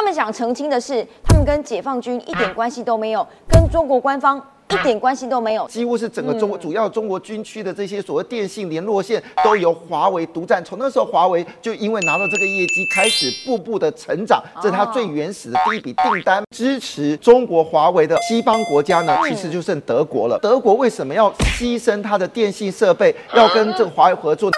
他们想澄清的是，他们跟解放军一点关系都没有，跟中国官方。一点关系都没有，几乎是整个中国主要中国军区的这些所谓电信联络线都由华为独占。从那时候，华为就因为拿到这个业绩，开始步步的成长。这是它最原始的第一笔订单。支持中国华为的西方国家呢，其实就剩德国了。德国为什么要牺牲它的电信设备，要跟这个华为合作？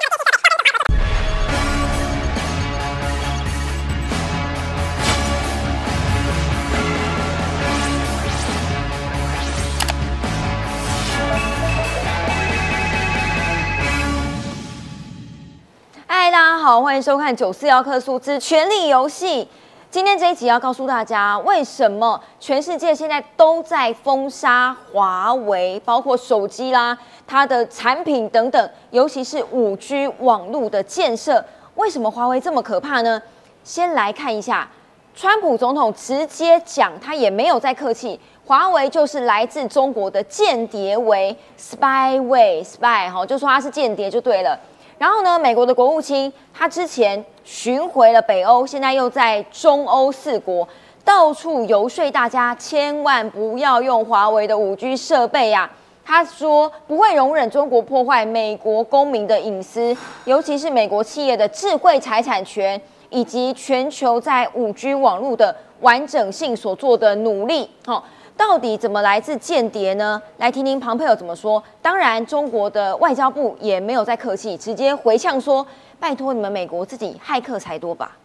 欢迎收看九四幺克数之权力游戏。今天这一集要告诉大家，为什么全世界现在都在封杀华为，包括手机啦、它的产品等等，尤其是五 G 网络的建设。为什么华为这么可怕呢？先来看一下，川普总统直接讲，他也没有再客气，华为就是来自中国的间谍，为 spyway spy 哈，就说他是间谍就对了。然后呢，美国的国务卿他之前巡回了北欧，现在又在中欧四国到处游说大家，千万不要用华为的五 G 设备呀。他说不会容忍中国破坏美国公民的隐私，尤其是美国企业的智慧财产权以及全球在五 G 网络的完整性所做的努力。好。到底怎么来自间谍呢？来听听庞佩尔怎么说。当然，中国的外交部也没有再客气，直接回呛说：“拜托你们美国自己骇客才多吧。”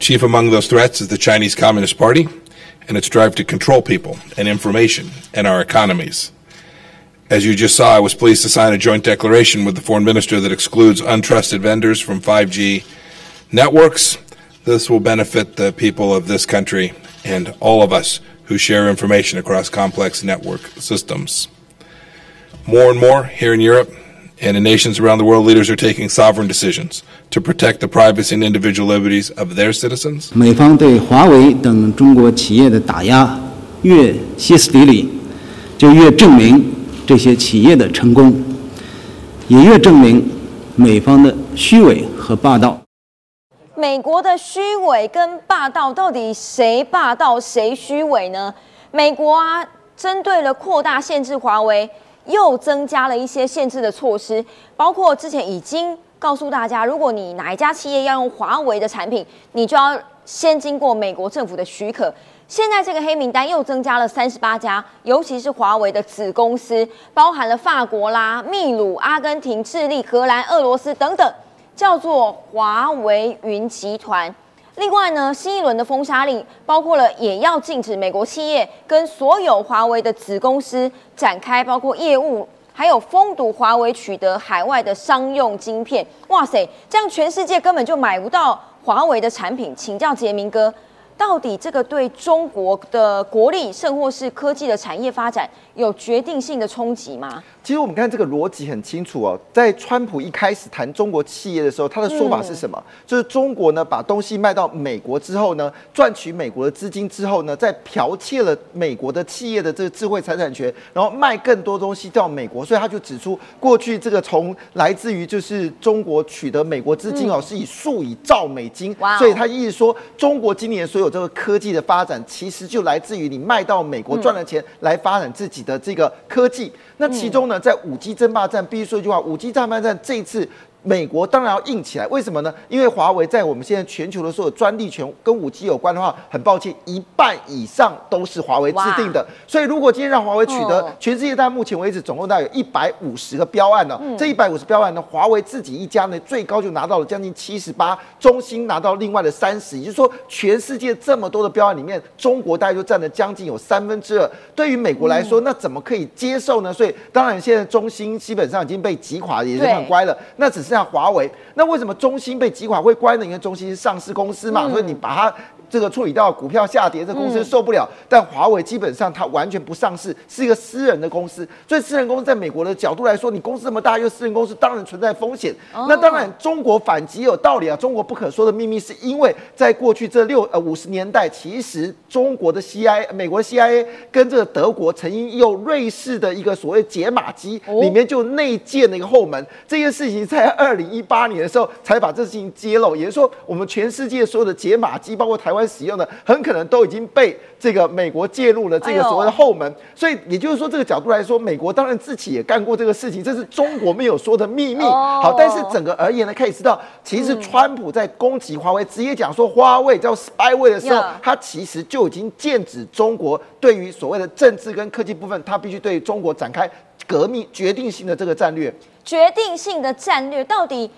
Chief among those threats is the Chinese Communist Party and its drive to control people and information and our economies. As you just saw, I was pleased to sign a joint declaration with the foreign minister that excludes untrusted vendors from 5G networks. This will benefit the people of this country and all of us who share information across complex network systems. More and more here in Europe and in nations around the world, leaders are taking sovereign decisions to protect the privacy and individual liberties of their citizens. 美方对华为等中国企业的打压越歇斯底里，就越证明这些企业的成功，也越证明美方的虚伪和霸道。 美国的虚伪跟霸道，到底谁霸道谁虚伪呢？美国啊，针对了扩大限制华为，又增加了一些限制的措施，包括之前已经告诉大家，如果你哪一家企业要用华为的产品，你就要先经过美国政府的许可。现在这个黑名单又增加了三十八家，尤其是华为的子公司，包含了法国啦、秘鲁、阿根廷、智利、荷兰、俄罗斯等等。叫做华为云集团。另外呢，新一轮的封杀令包括了，也要禁止美国企业跟所有华为的子公司展开包括业务，还有封堵华为取得海外的商用晶片。哇塞，这样全世界根本就买不到华为的产品。请教杰明哥。到底这个对中国的国力，甚或是科技的产业发展有决定性的冲击吗？其实我们看这个逻辑很清楚哦，在川普一开始谈中国企业的时候，他的说法是什么？就是中国呢把东西卖到美国之后呢，赚取美国的资金之后呢，再剽窃了美国的企业的这个智慧财产权，然后卖更多东西到美国。所以他就指出，过去这个从来自于就是中国取得美国资金哦，是以数以兆美金。所以他意思说，中国今年所有这个科技的发展，其实就来自于你卖到美国赚了钱来发展自己的这个科技。那其中呢，在五 G 争霸战，必须说一句话：五 G 争霸战这一次。美国当然要硬起来，为什么呢？因为华为在我们现在全球的所有专利权跟五 G 有关的话，很抱歉，一半以上都是华为制定的。所以如果今天让华为取得全世界，到目前为止总共大概有一百五十个标案呢，这一百五十标案呢，华为自己一家呢，最高就拿到了将近七十八，中兴拿到另外的三十，也就是说，全世界这么多的标案里面，中国大概就占了将近有三分之二。对于美国来说，那怎么可以接受呢？所以当然现在中兴基本上已经被击垮，也是很乖了。那只是。像华为，那为什么中兴被击垮会关呢？因为中兴是上市公司嘛，所以你把它。这个处理到股票下跌，这公司受不了。但华为基本上它完全不上市，是一个私人的公司。所以私人公司在美国的角度来说，你公司这么大又私人公司，当然存在风险。那当然中国反击有道理啊。中国不可说的秘密是因为在过去这六呃五十年代，其实中国的 CIA、美国 CIA 跟这个德国曾经用瑞士的一个所谓解码机里面就内建了一个后门。这件事情在二零一八年的时候才把这事情揭露，也就是说我们全世界所有的解码机，包括台。湾使用的，很可能都已经被这个美国介入了这个所谓的后门。所以也就是说，这个角度来说，美国当然自己也干过这个事情，这是中国没有说的秘密。好，但是整个而言呢，可以知道，其实川普在攻击华为，直接讲说华为叫 spyware 的时候，他其实就已经剑指中国对于所谓的政治跟科技部分，他必须对中国展开革命决定性的这个战略。决定性的战略到底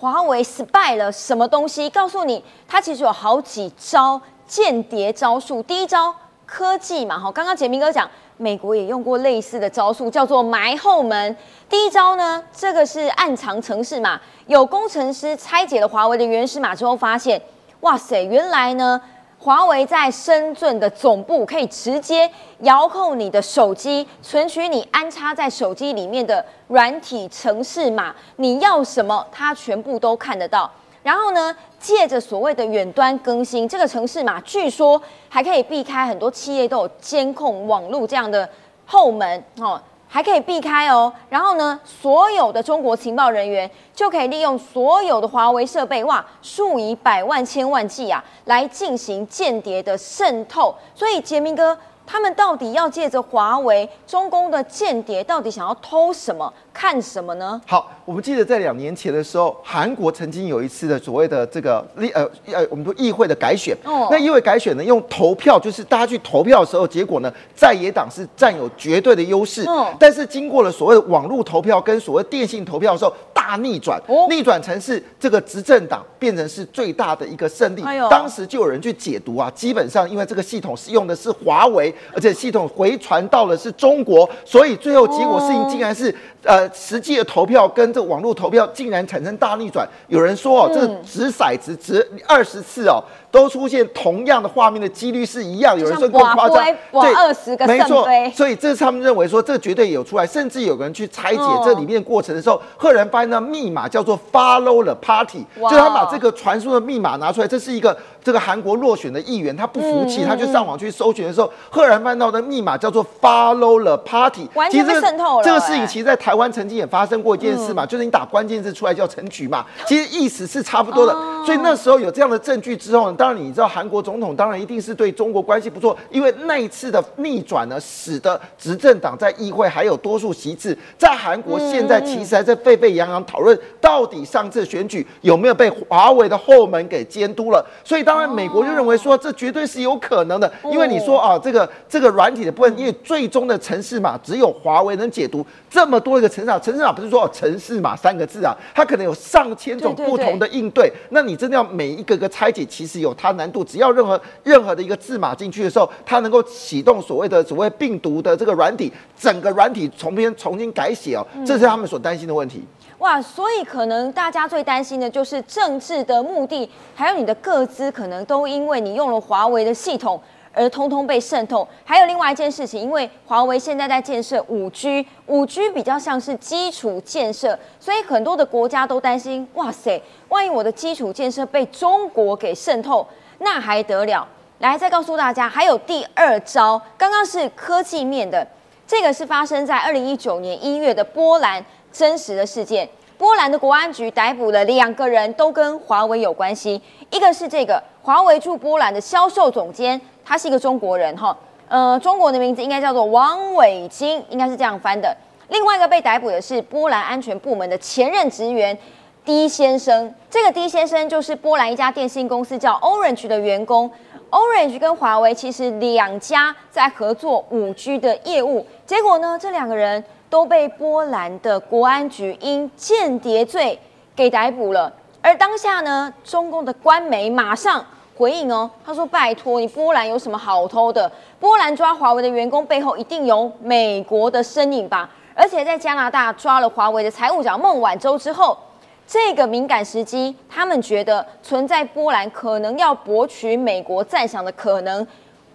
华为失败了什么东西？告诉你，它其实有好几招间谍招数。第一招科技嘛，哈，刚刚杰明哥讲，美国也用过类似的招数，叫做埋后门。第一招呢，这个是暗藏城市码，有工程师拆解了华为的原始码之后，发现，哇塞，原来呢。华为在深圳的总部可以直接遥控你的手机，存取你安插在手机里面的软体程式码，你要什么，它全部都看得到。然后呢，借着所谓的远端更新，这个程式码据说还可以避开很多企业都有监控网络这样的后门哦。还可以避开哦，然后呢，所有的中国情报人员就可以利用所有的华为设备，哇，数以百万、千万计啊，来进行间谍的渗透。所以杰明哥。他们到底要借着华为中共的间谍，到底想要偷什么、看什么呢？好，我们记得在两年前的时候，韩国曾经有一次的所谓的这个立呃呃，我们说议会的改选。哦。那议会改选呢，用投票，就是大家去投票的时候，结果呢，在野党是占有绝对的优势。嗯。但是经过了所谓的网络投票跟所谓电信投票的时候，大逆转，逆转成是这个执政党变成是最大的一个胜利。当时就有人去解读啊，基本上因为这个系统是用的是华为。而且系统回传到了是中国，所以最后结果事情竟然是，呃，实际的投票跟这网络投票竟然产生大逆转。有人说哦，这掷骰子掷二十次哦。都出现同样的画面的几率是一样，有人说更夸张，对，二十个没错，所以这是他们认为说这绝对有出来，甚至有个人去拆解这里面过程的时候，赫然发现那密码叫做 Follow the Party，就他把这个传输的密码拿出来，这是一个这个韩国落选的议员，他不服气，他就上网去搜寻的时候，赫然翻到的密码叫做 Follow the Party，完全被渗透了。这个事情其实在台湾曾经也发生过一件事嘛，就是你打关键字出来叫陈菊嘛，其实意思是差不多的，所以那时候有这样的证据之后呢。当然，你知道韩国总统当然一定是对中国关系不错，因为那一次的逆转呢，使得执政党在议会还有多数席次。在韩国现在其实还在沸沸扬扬讨论，到底上次选举有没有被华为的后门给监督了？所以当然美国就认为说这绝对是有可能的，因为你说啊，这个这个软体的部分，因为最终的城市码只有华为能解读，这么多一个城市码，城市码不是说城市码三个字啊，它可能有上千种不同的应对，那你真的要每一个个拆解，其实有它难。度只要任何任何的一个字码进去的时候，它能够启动所谓的所谓病毒的这个软体，整个软体重编重新改写哦，这是他们所担心的问题。哇，所以可能大家最担心的就是政治的目的，还有你的个资，可能都因为你用了华为的系统。而通通被渗透，还有另外一件事情，因为华为现在在建设五 G，五 G 比较像是基础建设，所以很多的国家都担心，哇塞，万一我的基础建设被中国给渗透，那还得了？来，再告诉大家，还有第二招，刚刚是科技面的，这个是发生在二零一九年一月的波兰真实的事件，波兰的国安局逮捕了两个人，都跟华为有关系，一个是这个华为驻波兰的销售总监。他是一个中国人哈，呃，中国的名字应该叫做王伟金，应该是这样翻的。另外一个被逮捕的是波兰安全部门的前任职员 D 先生，这个 D 先生就是波兰一家电信公司叫 Orange 的员工。Orange 跟华为其实两家在合作五 G 的业务，结果呢，这两个人都被波兰的国安局因间谍罪给逮捕了。而当下呢，中共的官媒马上。回应哦，他说：“拜托你，波兰有什么好偷的？波兰抓华为的员工背后一定有美国的身影吧？而且在加拿大抓了华为的财务长孟晚舟之后，这个敏感时机，他们觉得存在波兰可能要博取美国赞赏的可能，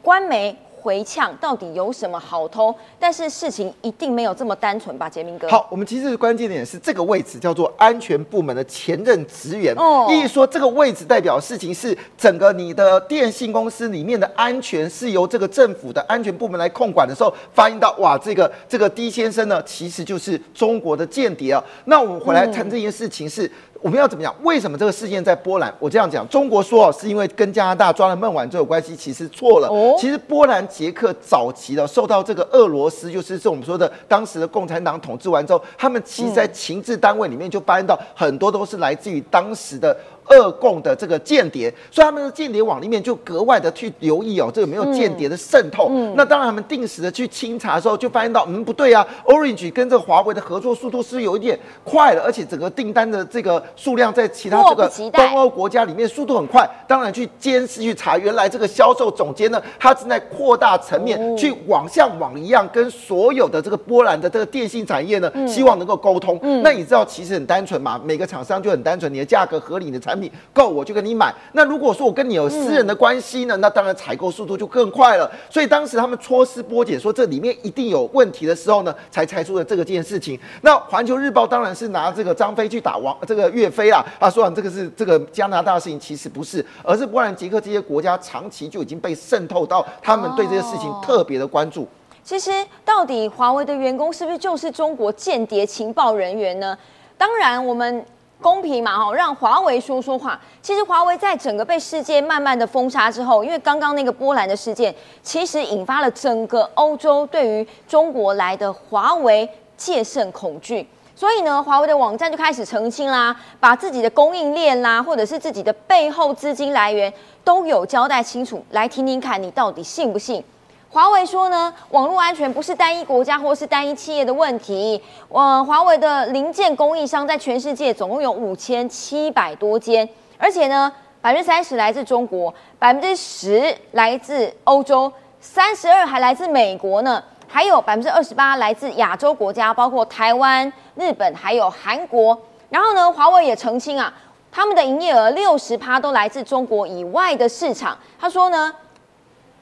官媒。”回呛到底有什么好偷？但是事情一定没有这么单纯吧，杰明哥。好，我们其实关键点是这个位置叫做安全部门的前任职员。哦，意思说这个位置代表事情是整个你的电信公司里面的安全是由这个政府的安全部门来控管的时候，发现到哇，这个这个 D 先生呢，其实就是中国的间谍啊。那我们回来谈这件事情是。我们要怎么讲？为什么这个事件在波兰？我这样讲，中国说是因为跟加拿大抓了孟晚舟有关系，其实错了。哦其实波兰、捷克早期的受到这个俄罗斯，就是是我们说的当时的共产党统治完之后，他们其实在情治单位里面就发现到很多都是来自于当时的。俄共的这个间谍，所以他们的间谍网里面就格外的去留意哦，这个有没有间谍的渗透。那当然，他们定时的去清查的时候，就发现到，嗯，不对啊，Orange 跟这个华为的合作速度是有一点快了，而且整个订单的这个数量在其他这个东欧国家里面速度很快。当然，去监视去查，原来这个销售总监呢，他正在扩大层面去网像网一样，跟所有的这个波兰的这个电信产业呢，希望能够沟通。那你知道，其实很单纯嘛，每个厂商就很单纯，你的价格合理，你的产品够，我就跟你买。那如果说我跟你有私人的关系呢，那当然采购速度就更快了。所以当时他们抽丝剥茧，说这里面一定有问题的时候呢，才猜出了这个件事情。那环球日报当然是拿这个张飞去打王这个岳飞啦，啊，说这个是这个加拿大的事情，其实不是，而是波兰、捷克这些国家长期就已经被渗透到，他们对这些事情特别的关注。其实，到底华为的员工是不是就是中国间谍情报人员呢？当然，我们公平嘛，哈，让华为说说话。其实，华为在整个被世界慢慢的封杀之后，因为刚刚那个波兰的事件，其实引发了整个欧洲对于中国来的华为戒慎恐惧。所以呢，华为的网站就开始澄清啦，把自己的供应链啦，或者是自己的背后资金来源都有交代清楚。来听听看，你到底信不信？华为说呢，网络安全不是单一国家或是单一企业的问题。呃，华为的零件供应商在全世界总共有五千七百多间，而且呢，百分之三十来自中国，百分之十来自欧洲，三十二还来自美国呢，还有百分之二十八来自亚洲国家，包括台湾、日本还有韩国。然后呢，华为也澄清啊，他们的营业额六十趴都来自中国以外的市场。他说呢。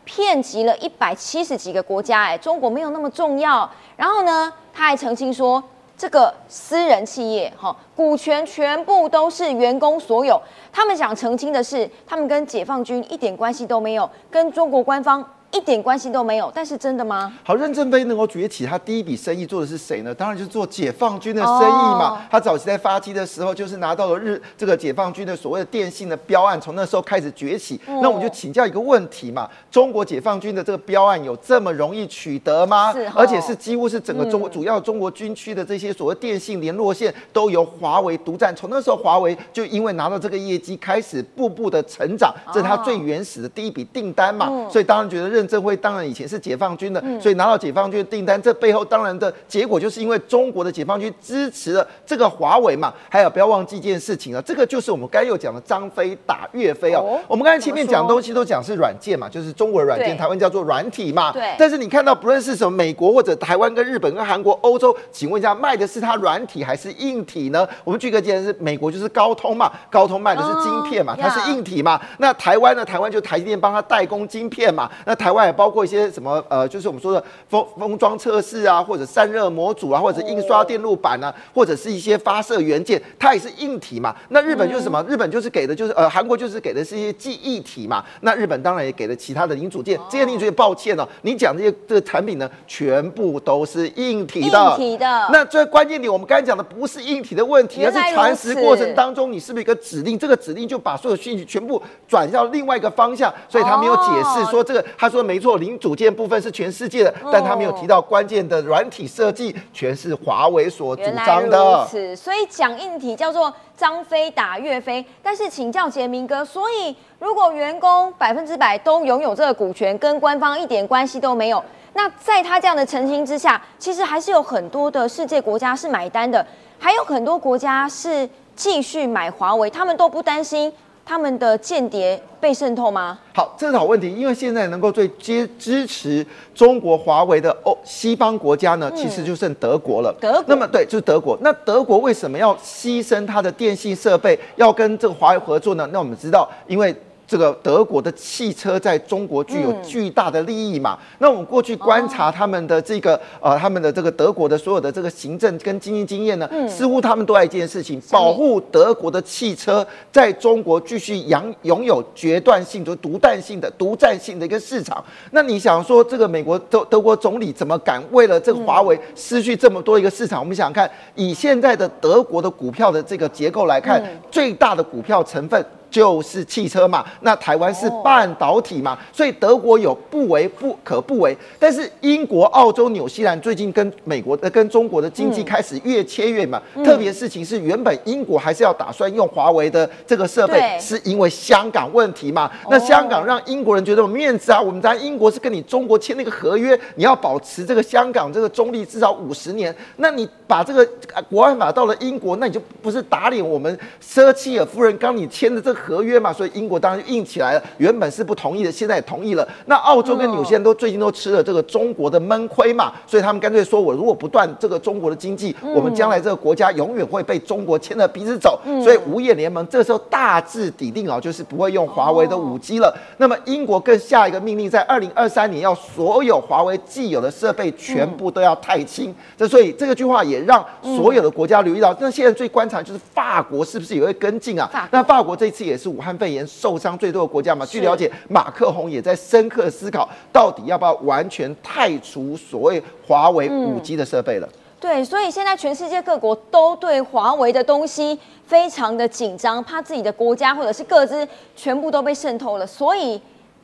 骗及了一百七十几个国家，哎，中国没有那么重要。然后呢，他还澄清说，这个私人企业哈，股权全部都是员工所有。他们想澄清的是，他们跟解放军一点关系都没有，跟中国官方一点关系都没有。但是真的吗？好，任正非能够崛起，他第一笔生意做的是谁呢？当然就是做解放军的生意嘛。哦他早期在发迹的时候，就是拿到了日这个解放军的所谓的电信的标案，从那时候开始崛起。哦那我们就请教一个问题嘛：中国解放军的这个标案有这么容易取得吗？是哦而且是几乎是整个中国嗯主要中国军区的这些所谓电信联络线都由华为独占。从那时候，华为就因为拿到这个业绩，开始步步的成长，这是他最原始的第一笔订单嘛。嗯所以当然觉得任正非当然以前是解放军的，所以拿到解放军的订单，这背后当然的结果就是因为中国的解放军支持了这个华为嘛。还有不要忘记一件事情啊，这个就是我们刚才又讲的张飞打岳飞哦。哦我们刚才前面讲东西都讲是软件嘛，就是中国的软件，台湾叫做软体嘛。对但是你看到不论是什么美国或者台湾跟日本跟韩国、欧洲，请问一下卖的是它软体还是硬体呢？我们举个例子，是美国就是高通嘛，高通卖的是晶片嘛，哦它是硬体嘛。那台湾呢？台湾就台积电帮它代工晶片嘛。那台湾也包括一些什么呃，就是我们说的封封装测试啊，或者散热模组啊，或者印刷电路板啊，或者是一些发射元件，它也是硬体嘛。那日本就是什么？日本就是给的就是呃，韩国就是给的是一些记忆体嘛。那日本当然也给了其他的零组件。这些零组件，抱歉哦，你讲这些这个产品呢，全部都是硬体的。硬体的那最关键点，我们刚才讲的不是硬体的问题，而是传输此过程当中，你是不是一个指令？这个指令就把所有讯息全部转到另外一个方向，所以他没有解释哦说这个。他说没错，零组件部分是全世界的，但他没有提到关键的软体设计全是华为所主原来如张的。此，所以讲硬体叫做张飞打岳飞。但是请教杰明哥，所以如果员工百分之百都拥有这个股权，跟官方一点关系都没有，那在他这样的澄清之下，其实还是有很多的世界国家是买单的，还有很多国家是继续买华为，他们都不担心他们的间谍被渗透吗？好，这是好问题，因为现在能够最接支持中国华为的欧西方国家呢，其实就剩德国了。嗯德国那么对，就是德国。那德国为什么要牺牲它的电信设备，要跟这个华为合作呢？那我们知道，因为。这个德国的汽车在中国具有巨大的利益嘛。那我们过去观察他们的这个呃，他们的这个德国的所有的这个行政跟经济经验呢，似乎他们都爱一件事情，保护德国的汽车在中国继续拥拥有决断性、就独占性的独占性的一个市场。那你想说，这个美国德德国总理怎么敢为了这个华为失去这么多一个市场？我们想想看，以现在的德国的股票的这个结构来看，最大的股票成分。就是汽车嘛，那台湾是半导体嘛，所以德国有不为不可不为。但是英国、澳洲、纽西兰最近跟美国的、跟中国的经济开始越切越嘛。特别事情是，原本英国还是要打算用华为的这个设备，是因为香港问题嘛。那香港让英国人觉得有面子啊，我们在英国是跟你中国签那个合约，你要保持这个香港这个中立至少五十年。那你把这个国安法到了英国，那你就不是打脸我们舍切尔夫人刚你签的这个。合约嘛，所以英国当然就硬起来了。原本是不同意的，现在也同意了。那澳洲跟纽西兰都最近都吃了这个中国的闷亏嘛，所以他们干脆说：我如果不断这个中国的经济，我们将来这个国家永远会被中国牵着鼻子走。所以五眼联盟这个时候大致抵定啊，就是不会用华为的五 G 了。那么英国更下一个命令，在二零二三年要所有华为既有的设备全部都要太清。这所以这个句话也让所有的国家留意到。那现在最观察就是法国是不是也会跟进啊？那法国这次也。也是武汉肺炎受伤最多的国家嘛？据了解，马克宏也在深刻思考，到底要不要完全汰除所谓华为五 G 的设备了。对，所以现在全世界各国都对华为的东西非常的紧张，怕自己的国家或者是各自全部都被渗透了，所以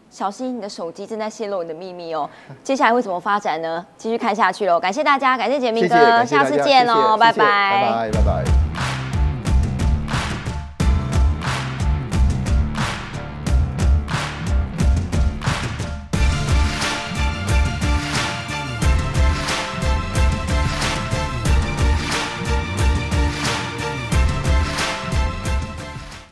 小心你的手机正在泄露你的秘密哦。接下来会怎么发展呢？继续看下去喽。感谢大家，感谢杰明哥，下次见喽，拜拜，拜拜，拜拜。